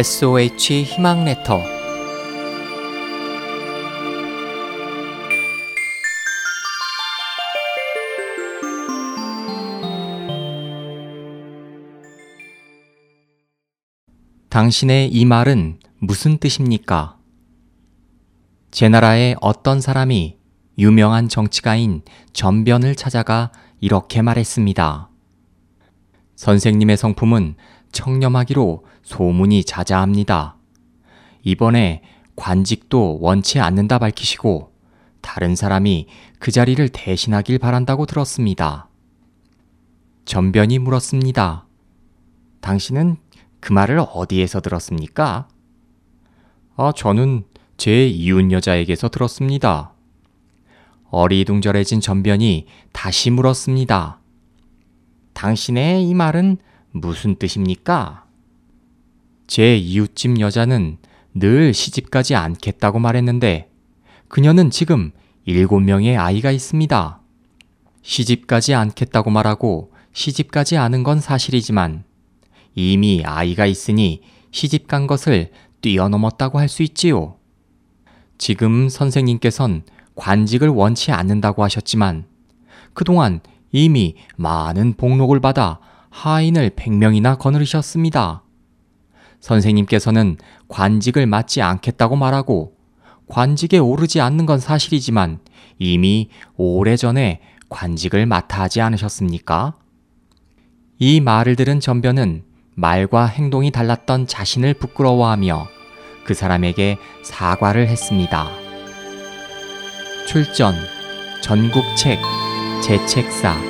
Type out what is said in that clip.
SOH 희망 레터 당신의 이 말은 무슨 뜻입니까? 제 나라의 어떤 사람이 유명한 정치가인 전변을 찾아가 이렇게 말했습니다. 선생님의 성품은 청렴하기로 소문이 자자합니다. 이번에 관직도 원치 않는다 밝히시고 다른 사람이 그 자리를 대신하길 바란다고 들었습니다. 전변이 물었습니다. 당신은 그 말을 어디에서 들었습니까? 아, 저는 제 이웃 여자에게서 들었습니다. 어리둥절해진 전변이 다시 물었습니다. 당신의 이 말은 무슨 뜻입니까? 제 이웃집 여자는 늘 시집가지 않겠다고 말했는데 그녀는 지금 일곱 명의 아이가 있습니다. 시집가지 않겠다고 말하고 시집가지 않은 건 사실이지만 이미 아이가 있으니 시집간 것을 뛰어넘었다고 할 수 있지요. 지금 선생님께선 관직을 원치 않는다고 하셨지만 그동안 이미 많은 복록을 받아 하인을 100명이나 거느리셨습니다. 선생님께서는 관직을 맡지 않겠다고 말하고 관직에 오르지 않는 건 사실이지만 이미 오래전에 관직을 맡아 하지 않으셨습니까? 이 말을 들은 전변은 말과 행동이 달랐던 자신을 부끄러워하며 그 사람에게 사과를 했습니다. 출전 전국책 재책사